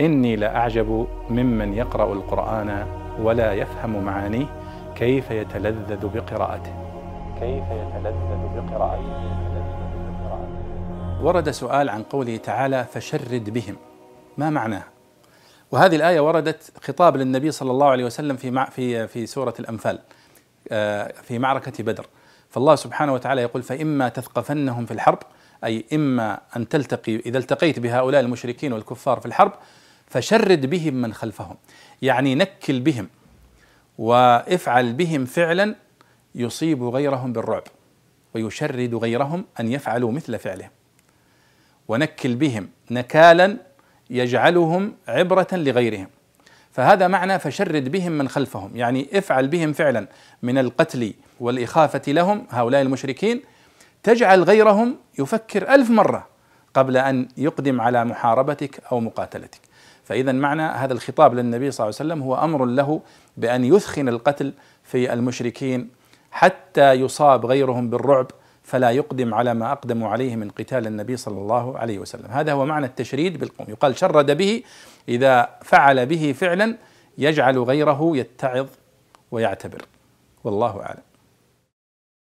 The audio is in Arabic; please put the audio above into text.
إني لأعجب ممن يقرأ القرآن ولا يفهم معانيه كيف يتلذذ بقراءته. كيف يتلذذ بقراءته. ورد سؤال عن قوله تعالى فشرد بهم. ما معناه وهذه الآية وردت خطاب للنبي صلى الله عليه وسلم في في في سورة الأنفال آه، في معركة بدر. فالله سبحانه وتعالى يقول فإما تثقفنهم في الحرب أي إما أن تلتقي إذا التقيت بهؤلاء المشركين والكفار في الحرب فشرد بهم من خلفهم. يعني نكل بهم وافعل بهم فعلا يصيب غيرهم بالرعب ويشرد غيرهم أن يفعلوا مثل فعلهم. ونكل بهم نكالا يجعلهم عبرة لغيرهم. فهذا معنى فشرد بهم من خلفهم. يعني افعل بهم فعلا من القتل والإخافة لهم هؤلاء المشركين تجعل غيرهم يفكر ألف مرة قبل أن يقدم على محاربتك أو مقاتلتك. فإذا معنى هذا الخطاب للنبي صلى الله عليه وسلم هو أمر له بأن يثخن القتل في المشركين حتى يصاب غيرهم بالرعب فلا يقدم على ما أقدموا عليه من قتال النبي صلى الله عليه وسلم. هذا هو معنى التشريد بالقوم. يقال شرد به إذا فعل به فعلا يجعل غيره يتعظ ويعتبر. والله أعلم.